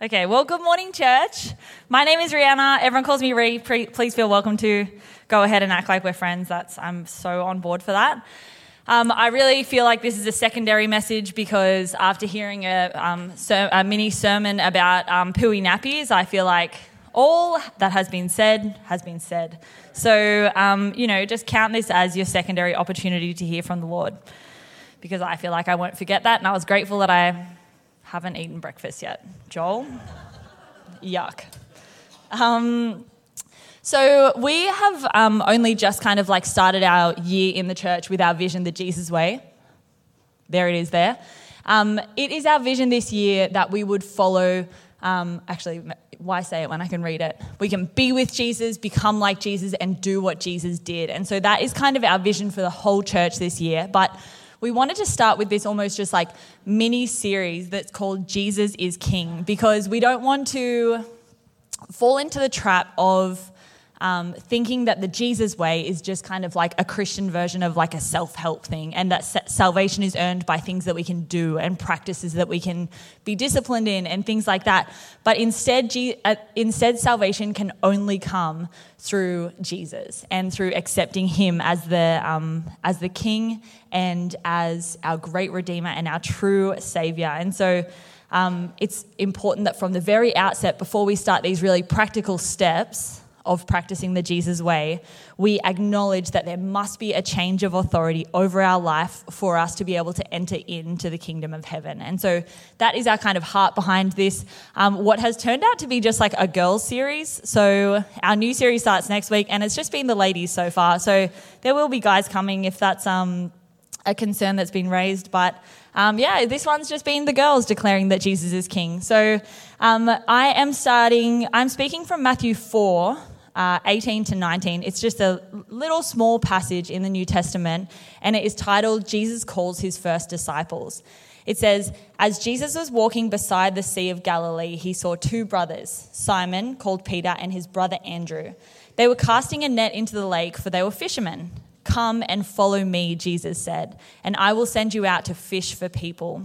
Okay, well, good morning, church. My name is Rihanna. Everyone calls me Ree. Please feel welcome to go ahead and act like we're friends. That's I'm so on board for that. Um, I really feel like this is a secondary message because after hearing a, um, ser- a mini sermon about um, pooey nappies, I feel like all that has been said has been said. So, um, you know, just count this as your secondary opportunity to hear from the Lord because I feel like I won't forget that. And I was grateful that I haven't eaten breakfast yet. Joel? Yuck. Um, so we have um, only just kind of like started our year in the church with our vision, the Jesus way. There it is there. Um, it is our vision this year that we would follow, um, actually, why say it when I can read it? We can be with Jesus, become like Jesus, and do what Jesus did. And so that is kind of our vision for the whole church this year. But we wanted to start with this almost just like mini series that's called Jesus is King because we don't want to fall into the trap of um, thinking that the Jesus way is just kind of like a Christian version of like a self help thing, and that salvation is earned by things that we can do and practices that we can be disciplined in and things like that. But instead, G- uh, instead, salvation can only come through Jesus and through accepting Him as the um, as the King and as our great Redeemer and our true Savior. And so. Um, it's important that from the very outset, before we start these really practical steps, of practicing the Jesus way, we acknowledge that there must be a change of authority over our life for us to be able to enter into the kingdom of heaven. And so that is our kind of heart behind this. Um, what has turned out to be just like a girls series. So our new series starts next week, and it's just been the ladies so far. So there will be guys coming if that's um, a concern that's been raised, but. Um, yeah, this one's just been the girls declaring that Jesus is king. So um, I am starting, I'm speaking from Matthew 4, uh, 18 to 19. It's just a little small passage in the New Testament, and it is titled Jesus Calls His First Disciples. It says, As Jesus was walking beside the Sea of Galilee, he saw two brothers, Simon, called Peter, and his brother Andrew. They were casting a net into the lake, for they were fishermen. Come and follow me, Jesus said, and I will send you out to fish for people.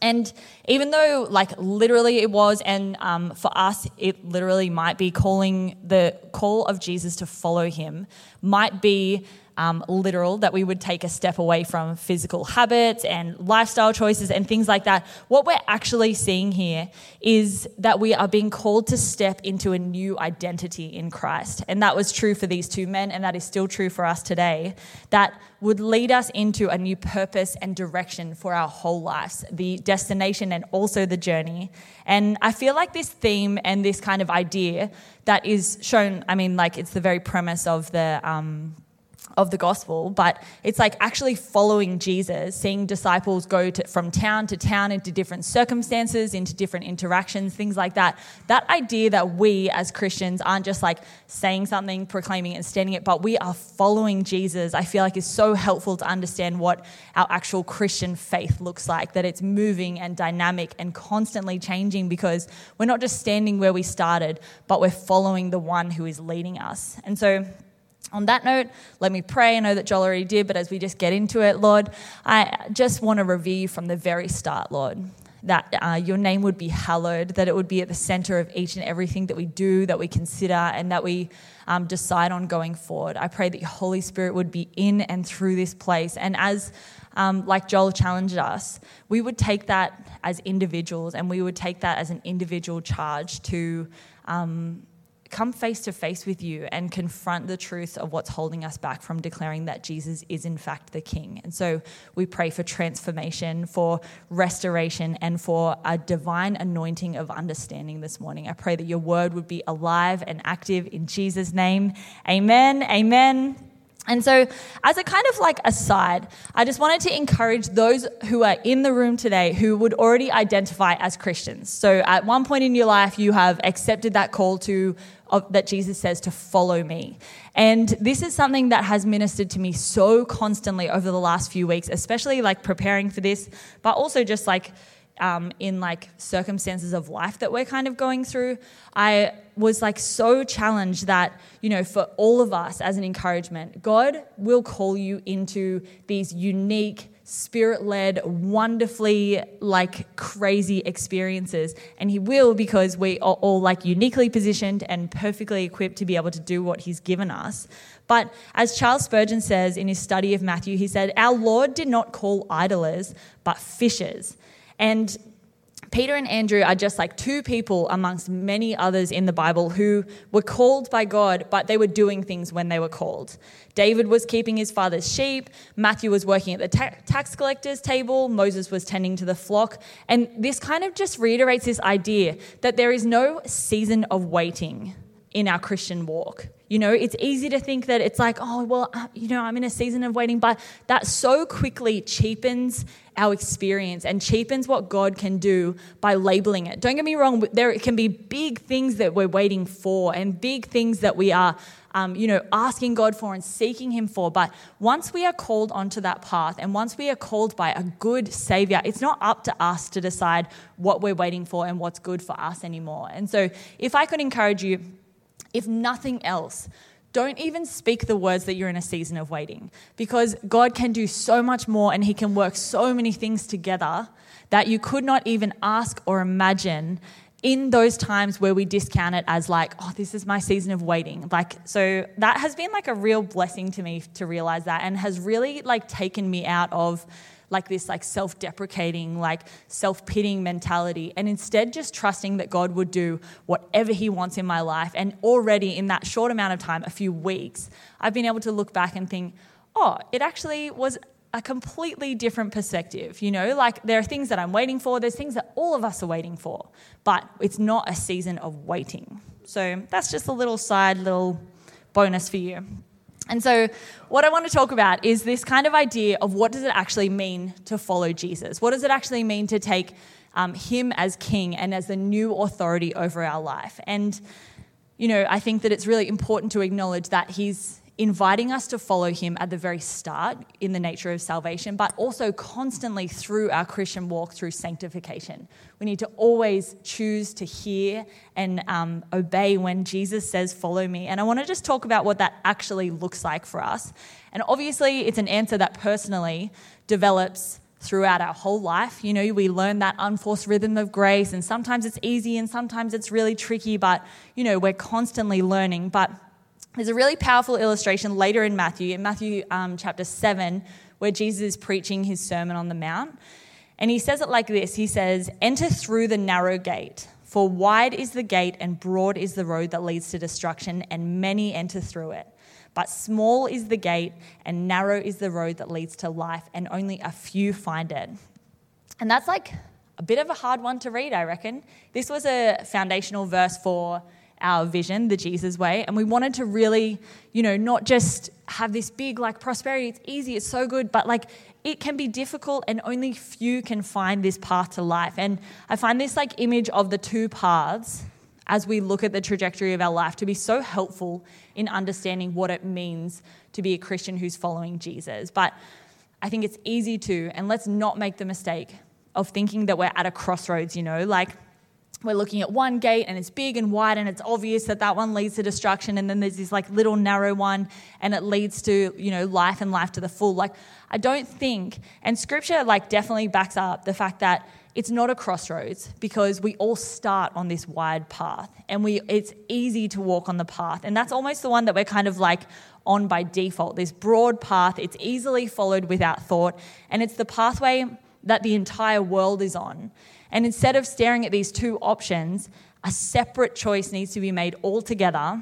And even though, like, literally it was, and um, for us, it literally might be calling the call of Jesus to follow him, might be um, literal, that we would take a step away from physical habits and lifestyle choices and things like that. What we're actually seeing here is that we are being called to step into a new identity in Christ. And that was true for these two men, and that is still true for us today. That would lead us into a new purpose and direction for our whole lives, the destination and also the journey. And I feel like this theme and this kind of idea that is shown, I mean, like it's the very premise of the. Um, of the gospel, but it's like actually following Jesus, seeing disciples go to, from town to town into different circumstances, into different interactions, things like that. That idea that we as Christians aren't just like saying something, proclaiming it, and standing it, but we are following Jesus, I feel like is so helpful to understand what our actual Christian faith looks like, that it's moving and dynamic and constantly changing because we're not just standing where we started, but we're following the one who is leading us. And so, on that note, let me pray. I know that Joel already did, but as we just get into it, Lord, I just want to review from the very start, Lord, that uh, your name would be hallowed, that it would be at the center of each and everything that we do, that we consider, and that we um, decide on going forward. I pray that your Holy Spirit would be in and through this place. And as um, like Joel challenged us, we would take that as individuals and we would take that as an individual charge to um, come face to face with you and confront the truth of what's holding us back from declaring that Jesus is in fact the King. And so we pray for transformation, for restoration, and for a divine anointing of understanding this morning. I pray that your word would be alive and active in Jesus' name. Amen. Amen. And so, as a kind of like aside, I just wanted to encourage those who are in the room today who would already identify as Christians. So, at one point in your life, you have accepted that call to of, that Jesus says to follow me. And this is something that has ministered to me so constantly over the last few weeks, especially like preparing for this, but also just like um, in like circumstances of life that we're kind of going through. I was like so challenged that, you know, for all of us as an encouragement, God will call you into these unique spirit led, wonderfully like crazy experiences. And He will because we are all like uniquely positioned and perfectly equipped to be able to do what He's given us. But as Charles Spurgeon says in his study of Matthew, he said, Our Lord did not call idlers, but fishers. And Peter and Andrew are just like two people amongst many others in the Bible who were called by God, but they were doing things when they were called. David was keeping his father's sheep, Matthew was working at the ta- tax collector's table, Moses was tending to the flock. And this kind of just reiterates this idea that there is no season of waiting in our Christian walk. You know, it's easy to think that it's like, oh, well, uh, you know, I'm in a season of waiting, but that so quickly cheapens our experience and cheapens what God can do by labeling it. Don't get me wrong, there can be big things that we're waiting for and big things that we are, um, you know, asking God for and seeking Him for. But once we are called onto that path and once we are called by a good Savior, it's not up to us to decide what we're waiting for and what's good for us anymore. And so, if I could encourage you, if nothing else, don't even speak the words that you're in a season of waiting because God can do so much more and He can work so many things together that you could not even ask or imagine in those times where we discount it as like oh this is my season of waiting. Like so that has been like a real blessing to me to realize that and has really like taken me out of like this like self-deprecating, like self-pitying mentality and instead just trusting that God would do whatever he wants in my life. And already in that short amount of time, a few weeks, I've been able to look back and think, "Oh, it actually was a completely different perspective. You know, like there are things that I'm waiting for, there's things that all of us are waiting for, but it's not a season of waiting. So that's just a little side, little bonus for you. And so, what I want to talk about is this kind of idea of what does it actually mean to follow Jesus? What does it actually mean to take um, Him as King and as the new authority over our life? And, you know, I think that it's really important to acknowledge that He's inviting us to follow him at the very start in the nature of salvation, but also constantly through our Christian walk through sanctification. We need to always choose to hear and um, obey when Jesus says, Follow me. And I want to just talk about what that actually looks like for us. And obviously, it's an answer that personally develops throughout our whole life. You know, we learn that unforced rhythm of grace, and sometimes it's easy and sometimes it's really tricky, but, you know, we're constantly learning. But there's a really powerful illustration later in Matthew, in Matthew um, chapter 7, where Jesus is preaching his Sermon on the Mount. And he says it like this He says, Enter through the narrow gate, for wide is the gate and broad is the road that leads to destruction, and many enter through it. But small is the gate and narrow is the road that leads to life, and only a few find it. And that's like a bit of a hard one to read, I reckon. This was a foundational verse for our vision, the Jesus way. And we wanted to really, you know, not just have this big like prosperity, it's easy, it's so good, but like it can be difficult and only few can find this path to life. And I find this like image of the two paths as we look at the trajectory of our life to be so helpful in understanding what it means to be a Christian who's following Jesus. But I think it's easy to, and let's not make the mistake of thinking that we're at a crossroads, you know, like we're looking at one gate and it's big and wide and it's obvious that that one leads to destruction and then there's this like little narrow one and it leads to you know life and life to the full. Like i don't think and scripture like definitely backs up the fact that it's not a crossroads because we all start on this wide path and we it's easy to walk on the path. And that's almost the one that we're kind of like on by default this broad path. It's easily followed without thought and it's the pathway that the entire world is on and instead of staring at these two options, a separate choice needs to be made altogether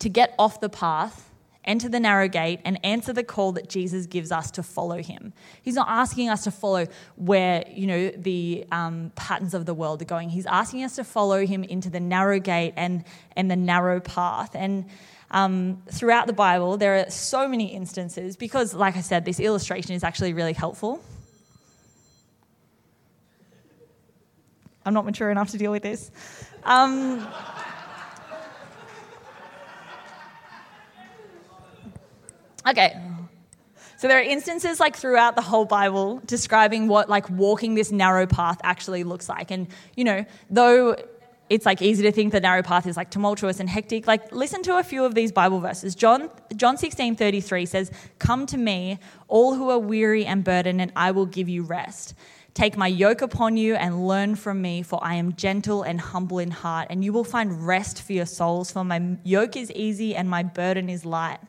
to get off the path, enter the narrow gate, and answer the call that Jesus gives us to follow him. He's not asking us to follow where, you know, the um, patterns of the world are going. He's asking us to follow him into the narrow gate and, and the narrow path. And um, throughout the Bible, there are so many instances because, like I said, this illustration is actually really helpful. I'm not mature enough to deal with this. Um, okay. So there are instances like throughout the whole Bible describing what like walking this narrow path actually looks like. And you know, though it's like easy to think the narrow path is like tumultuous and hectic. Like listen to a few of these Bible verses. John John 16, 33 says, Come to me, all who are weary and burdened, and I will give you rest. Take my yoke upon you and learn from me, for I am gentle and humble in heart, and you will find rest for your souls, for my yoke is easy and my burden is light.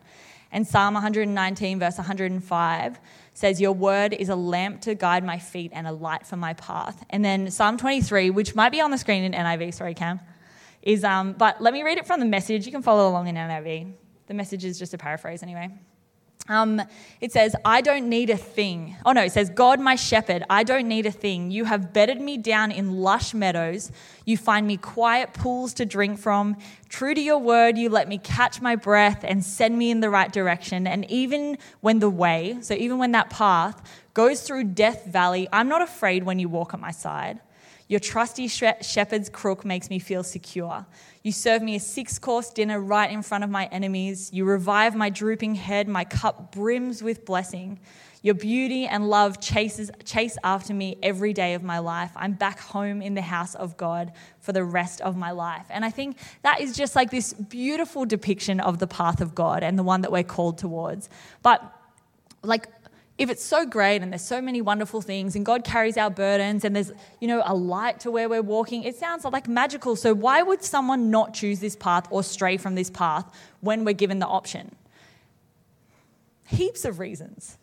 And Psalm 119, verse 105 says, Your word is a lamp to guide my feet and a light for my path. And then Psalm 23, which might be on the screen in NIV, sorry, Cam, is, um, but let me read it from the message. You can follow along in NIV. The message is just a paraphrase anyway. Um, it says, I don't need a thing. Oh no, it says, God, my shepherd, I don't need a thing. You have bedded me down in lush meadows. You find me quiet pools to drink from. True to your word, you let me catch my breath and send me in the right direction. And even when the way, so even when that path goes through Death Valley, I'm not afraid when you walk at my side. Your trusty shepherd's crook makes me feel secure. You serve me a six course dinner right in front of my enemies. You revive my drooping head. My cup brims with blessing. Your beauty and love chases, chase after me every day of my life. I'm back home in the house of God for the rest of my life. And I think that is just like this beautiful depiction of the path of God and the one that we're called towards. But like if it's so great and there's so many wonderful things and God carries our burdens and there's, you know, a light to where we're walking, it sounds like magical. So why would someone not choose this path or stray from this path when we're given the option? Heaps of reasons.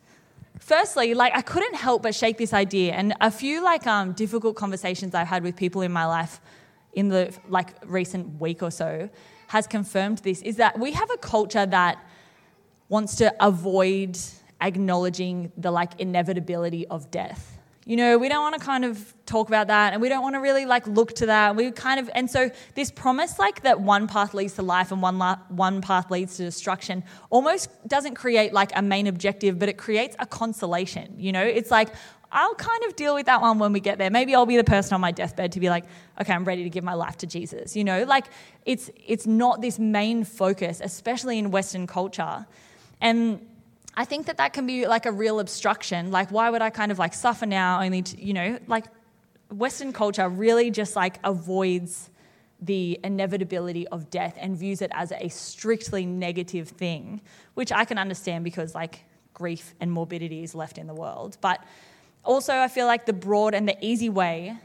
Firstly, like I couldn't help but shake this idea and a few like um, difficult conversations I've had with people in my life in the like recent week or so has confirmed this is that we have a culture that wants to avoid acknowledging the like inevitability of death. You know, we don't want to kind of talk about that and we don't want to really like look to that. We kind of, and so this promise like that one path leads to life and one, la- one path leads to destruction almost doesn't create like a main objective, but it creates a consolation. You know, it's like, I'll kind of deal with that one when we get there. Maybe I'll be the person on my deathbed to be like, okay, I'm ready to give my life to Jesus. You know, like it's it's not this main focus, especially in Western culture. And I think that that can be like a real obstruction. Like, why would I kind of like suffer now only to, you know, like Western culture really just like avoids the inevitability of death and views it as a strictly negative thing, which I can understand because like grief and morbidity is left in the world. But also, I feel like the broad and the easy way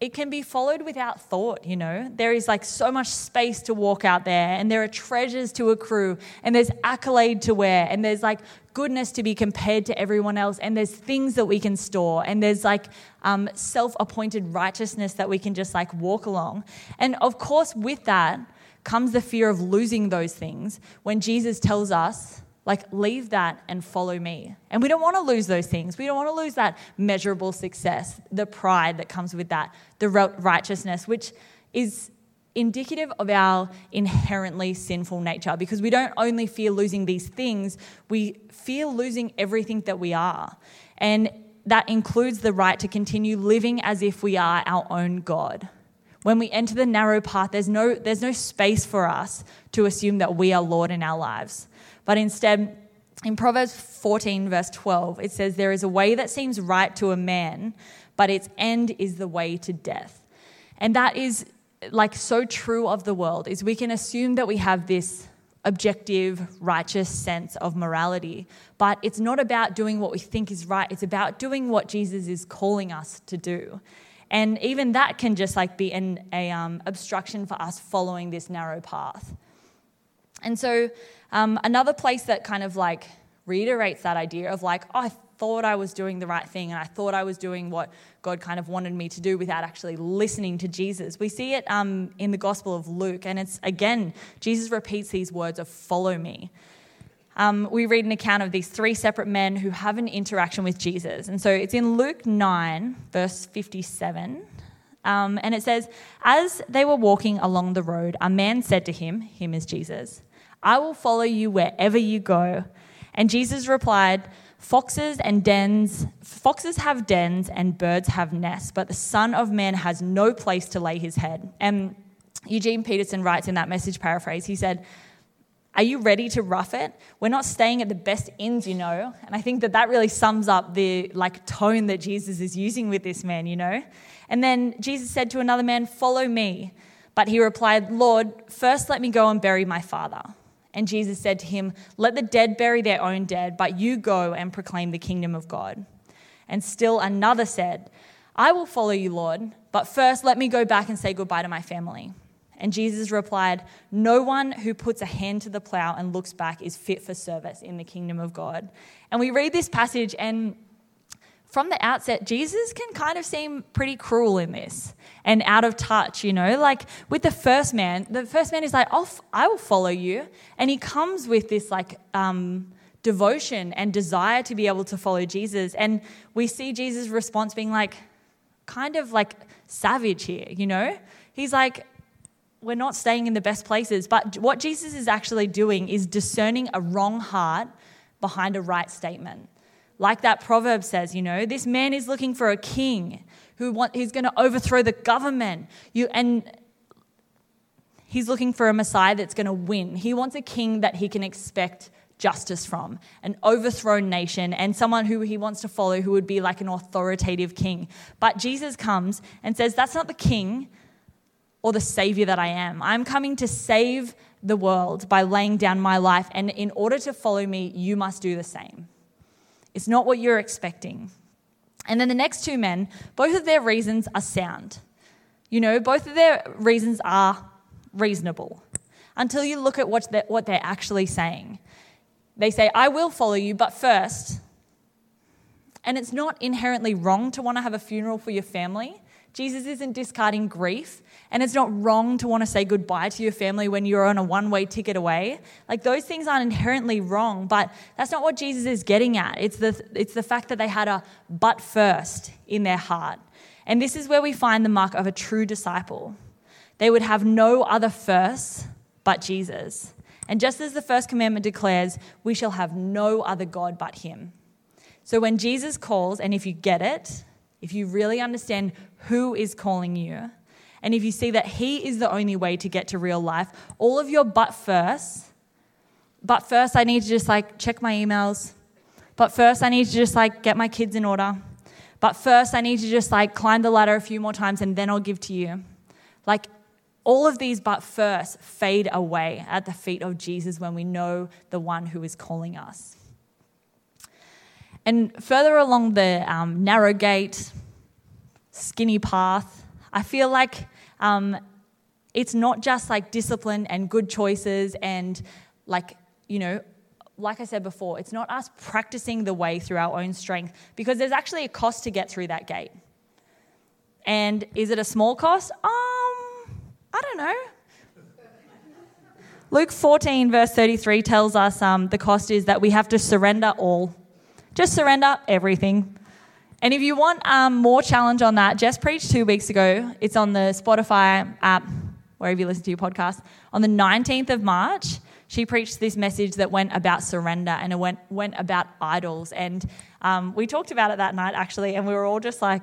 it can be followed without thought, you know. There is like so much space to walk out there, and there are treasures to accrue, and there's accolade to wear, and there's like goodness to be compared to everyone else, and there's things that we can store, and there's like um, self appointed righteousness that we can just like walk along. And of course, with that comes the fear of losing those things when Jesus tells us, like, leave that and follow me. And we don't want to lose those things. We don't want to lose that measurable success, the pride that comes with that, the righteousness, which is indicative of our inherently sinful nature because we don't only fear losing these things, we fear losing everything that we are. And that includes the right to continue living as if we are our own God. When we enter the narrow path, there's no, there's no space for us to assume that we are Lord in our lives. But instead, in Proverbs 14, verse 12, it says, There is a way that seems right to a man, but its end is the way to death. And that is like so true of the world is we can assume that we have this objective righteous sense of morality but it's not about doing what we think is right it's about doing what jesus is calling us to do and even that can just like be an a, um, obstruction for us following this narrow path and so um, another place that kind of like reiterates that idea of like, oh, I thought I was doing the right thing and I thought I was doing what God kind of wanted me to do without actually listening to Jesus. We see it um, in the Gospel of Luke, and it's again, Jesus repeats these words of follow me. Um, we read an account of these three separate men who have an interaction with Jesus. And so it's in Luke 9, verse 57. Um, and it says, As they were walking along the road, a man said to him, Him is Jesus, I will follow you wherever you go. And Jesus replied, Foxes and dens, foxes have dens and birds have nests, but the Son of Man has no place to lay his head. And Eugene Peterson writes in that message paraphrase, he said, Are you ready to rough it? We're not staying at the best inns, you know. And I think that that really sums up the like tone that Jesus is using with this man, you know. And then Jesus said to another man, Follow me. But he replied, Lord, first let me go and bury my father. And Jesus said to him, Let the dead bury their own dead, but you go and proclaim the kingdom of God. And still another said, I will follow you, Lord, but first let me go back and say goodbye to my family. And Jesus replied, No one who puts a hand to the plow and looks back is fit for service in the kingdom of God. And we read this passage, and from the outset, Jesus can kind of seem pretty cruel in this and out of touch, you know? Like with the first man, the first man is like, I'll, I will follow you. And he comes with this, like, um, devotion and desire to be able to follow Jesus. And we see Jesus' response being like, kind of like savage here, you know? He's like, we're not staying in the best places. But what Jesus is actually doing is discerning a wrong heart behind a right statement. Like that proverb says, you know, this man is looking for a king who want, he's going to overthrow the government. You, and he's looking for a Messiah that's going to win. He wants a king that he can expect justice from, an overthrown nation, and someone who he wants to follow who would be like an authoritative king. But Jesus comes and says, That's not the king or the savior that I am. I'm coming to save the world by laying down my life, and in order to follow me, you must do the same. It's not what you're expecting. And then the next two men, both of their reasons are sound. You know, both of their reasons are reasonable until you look at what they're, what they're actually saying. They say, I will follow you, but first, and it's not inherently wrong to want to have a funeral for your family. Jesus isn't discarding grief, and it's not wrong to want to say goodbye to your family when you're on a one way ticket away. Like, those things aren't inherently wrong, but that's not what Jesus is getting at. It's the, it's the fact that they had a but first in their heart. And this is where we find the mark of a true disciple. They would have no other first but Jesus. And just as the first commandment declares, we shall have no other God but Him. So when Jesus calls, and if you get it, if you really understand who is calling you, and if you see that He is the only way to get to real life, all of your but first, but first I need to just like check my emails, but first I need to just like get my kids in order, but first I need to just like climb the ladder a few more times and then I'll give to you. Like all of these but first fade away at the feet of Jesus when we know the one who is calling us. And further along the um, narrow gate, skinny path, I feel like um, it's not just like discipline and good choices and like, you know, like I said before, it's not us practicing the way through our own strength because there's actually a cost to get through that gate. And is it a small cost? Um, I don't know. Luke 14, verse 33 tells us um, the cost is that we have to surrender all. Just surrender everything. And if you want um, more challenge on that, Jess preached two weeks ago. It's on the Spotify app, wherever you listen to your podcast. On the 19th of March, she preached this message that went about surrender and it went, went about idols. And um, we talked about it that night, actually, and we were all just like,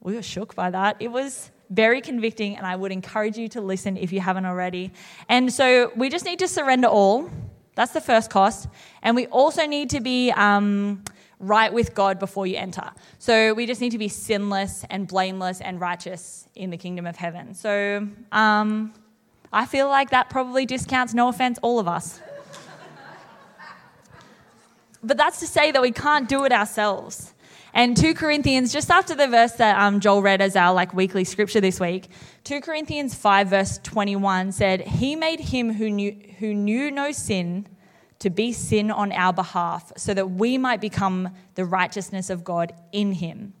we were shook by that. It was very convicting, and I would encourage you to listen if you haven't already. And so we just need to surrender all. That's the first cost. And we also need to be um, right with God before you enter. So we just need to be sinless and blameless and righteous in the kingdom of heaven. So um, I feel like that probably discounts, no offense, all of us. but that's to say that we can't do it ourselves. And 2 Corinthians, just after the verse that um, Joel read as our like weekly scripture this week, 2 Corinthians 5 verse 21 said, He made him who knew, who knew no sin to be sin on our behalf so that we might become the righteousness of God in him.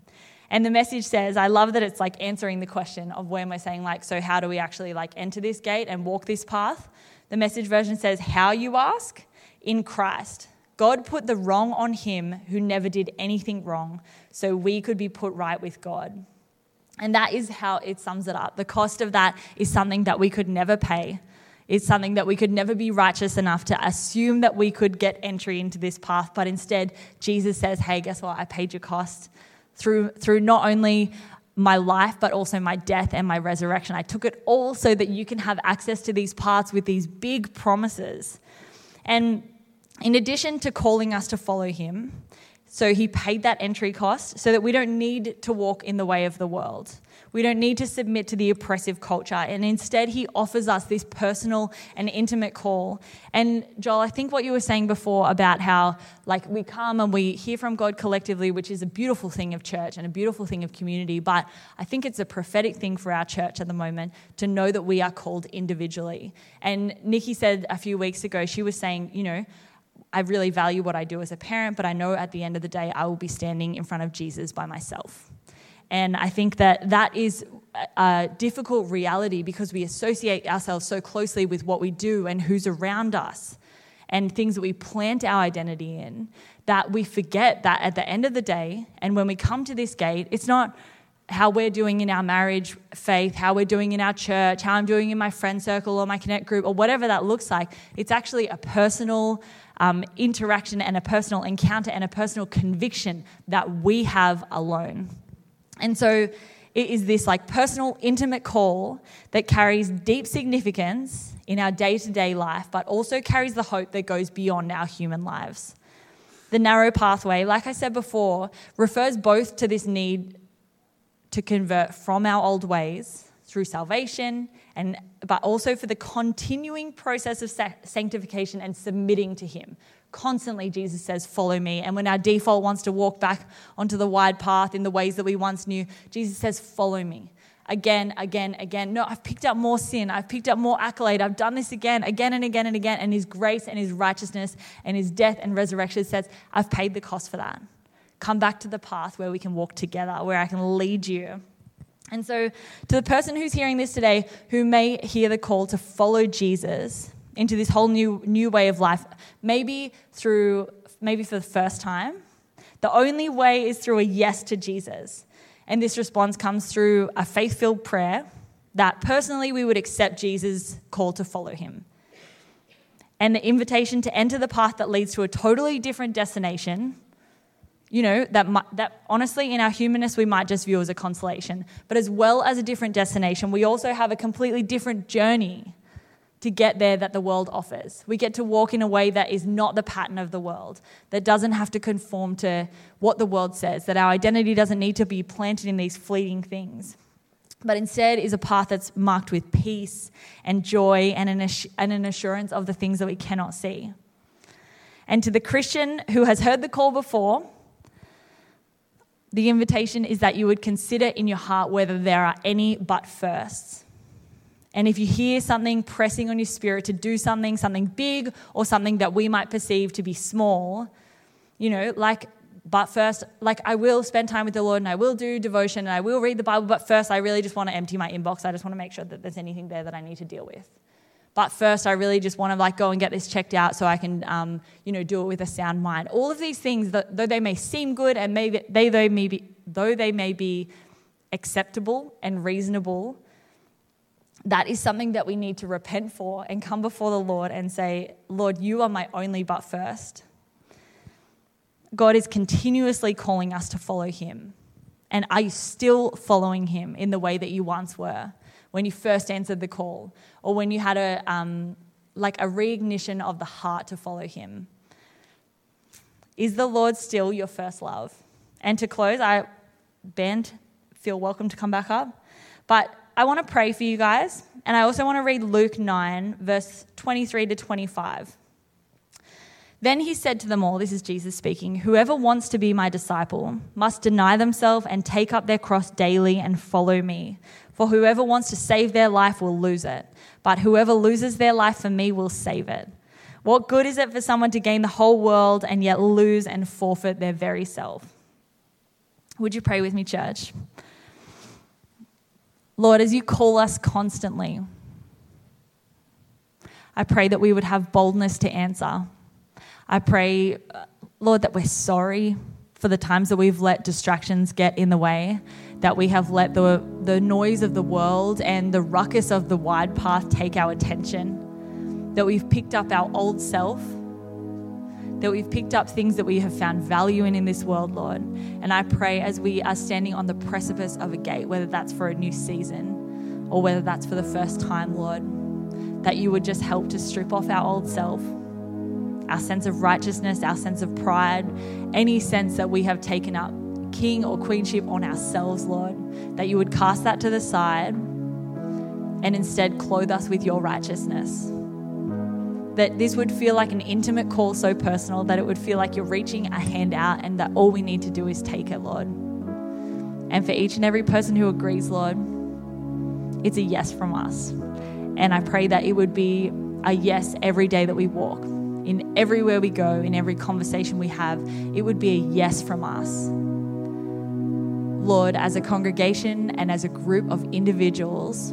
And the message says, I love that it's like answering the question of when we're saying like, so how do we actually like enter this gate and walk this path? The message version says, how you ask? In Christ. God put the wrong on him who never did anything wrong so we could be put right with God. And that is how it sums it up. The cost of that is something that we could never pay. It's something that we could never be righteous enough to assume that we could get entry into this path. But instead, Jesus says, hey, guess what? I paid your cost through, through not only my life, but also my death and my resurrection. I took it all so that you can have access to these paths with these big promises. And in addition to calling us to follow him, so he paid that entry cost so that we don't need to walk in the way of the world. We don't need to submit to the oppressive culture. And instead, he offers us this personal and intimate call. And Joel, I think what you were saying before about how, like, we come and we hear from God collectively, which is a beautiful thing of church and a beautiful thing of community. But I think it's a prophetic thing for our church at the moment to know that we are called individually. And Nikki said a few weeks ago, she was saying, you know, I really value what I do as a parent, but I know at the end of the day, I will be standing in front of Jesus by myself. And I think that that is a difficult reality because we associate ourselves so closely with what we do and who's around us and things that we plant our identity in that we forget that at the end of the day, and when we come to this gate, it's not how we're doing in our marriage faith, how we're doing in our church, how I'm doing in my friend circle or my connect group or whatever that looks like. It's actually a personal um, interaction and a personal encounter and a personal conviction that we have alone. And so it is this like personal, intimate call that carries deep significance in our day to day life, but also carries the hope that goes beyond our human lives. The narrow pathway, like I said before, refers both to this need to convert from our old ways through salvation and but also for the continuing process of sanctification and submitting to him constantly jesus says follow me. And when our default wants to walk back onto the wide path in the ways that we once knew jesus says follow me. Again again again. No i've picked up more sin. I've picked up more accolade. I've done this again again and again and again. And his grace and his righteousness and his death and resurrection says i've paid the cost for that. Come back to the path where we can walk together where i can lead you. And so, to the person who's hearing this today who may hear the call to follow Jesus into this whole new, new way of life, maybe through, maybe for the first time, the only way is through a yes to Jesus. And this response comes through a faith filled prayer that personally we would accept Jesus' call to follow him. And the invitation to enter the path that leads to a totally different destination you know, that, that honestly in our humanness we might just view as a consolation. But as well as a different destination, we also have a completely different journey to get there that the world offers. We get to walk in a way that is not the pattern of the world, that doesn't have to conform to what the world says, that our identity doesn't need to be planted in these fleeting things, but instead is a path that's marked with peace and joy and an, and an assurance of the things that we cannot see. And to the Christian who has heard the call before, the invitation is that you would consider in your heart whether there are any but firsts. And if you hear something pressing on your spirit to do something, something big or something that we might perceive to be small, you know, like, but first, like, I will spend time with the Lord and I will do devotion and I will read the Bible, but first, I really just want to empty my inbox. I just want to make sure that there's anything there that I need to deal with. But first, I really just want to like go and get this checked out so I can, um, you know, do it with a sound mind. All of these things, though they may seem good and maybe they, they may be, though they may be acceptable and reasonable, that is something that we need to repent for and come before the Lord and say, Lord, you are my only but first. God is continuously calling us to follow him. And are you still following him in the way that you once were? when you first answered the call, or when you had a um, like a reignition of the heart to follow Him. Is the Lord still your first love? And to close, I band feel welcome to come back up, but I want to pray for you guys, and I also want to read Luke nine verse twenty three to twenty five. Then he said to them all, This is Jesus speaking, whoever wants to be my disciple must deny themselves and take up their cross daily and follow me. For whoever wants to save their life will lose it, but whoever loses their life for me will save it. What good is it for someone to gain the whole world and yet lose and forfeit their very self? Would you pray with me, church? Lord, as you call us constantly, I pray that we would have boldness to answer. I pray, uh, Lord, that we're sorry for the times that we've let distractions get in the way that we have let the, the noise of the world and the ruckus of the wide path take our attention, that we've picked up our old self, that we've picked up things that we have found value in in this world, Lord. And I pray as we are standing on the precipice of a gate, whether that's for a new season or whether that's for the first time, Lord, that you would just help to strip off our old self our sense of righteousness, our sense of pride, any sense that we have taken up king or queenship on ourselves, Lord, that you would cast that to the side and instead clothe us with your righteousness. That this would feel like an intimate call, so personal that it would feel like you're reaching a hand out and that all we need to do is take it, Lord. And for each and every person who agrees, Lord, it's a yes from us. And I pray that it would be a yes every day that we walk, in everywhere we go, in every conversation we have, it would be a yes from us. Lord, as a congregation and as a group of individuals,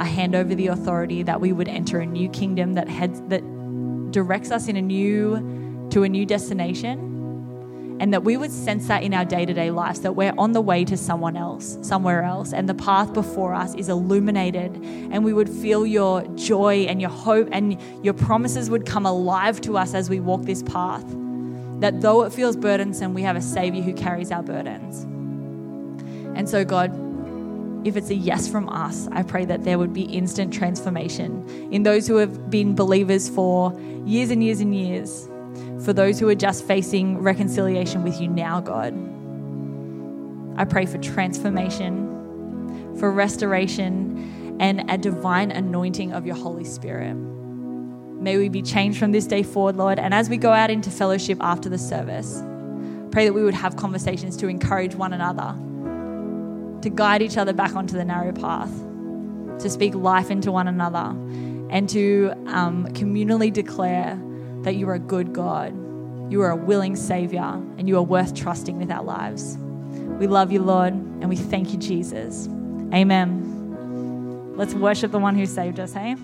I hand over the authority that we would enter a new kingdom that heads that directs us in a new to a new destination and that we would sense that in our day-to-day lives that we're on the way to someone else somewhere else and the path before us is illuminated and we would feel your joy and your hope and your promises would come alive to us as we walk this path. That though it feels burdensome we have a savior who carries our burdens. And so god if it's a yes from us, I pray that there would be instant transformation in those who have been believers for years and years and years, for those who are just facing reconciliation with you now, God. I pray for transformation, for restoration, and a divine anointing of your Holy Spirit. May we be changed from this day forward, Lord. And as we go out into fellowship after the service, pray that we would have conversations to encourage one another to guide each other back onto the narrow path, to speak life into one another, and to um, communally declare that you are a good God, you are a willing Savior, and you are worth trusting with our lives. We love you, Lord, and we thank you, Jesus. Amen. Let's worship the one who saved us, hey?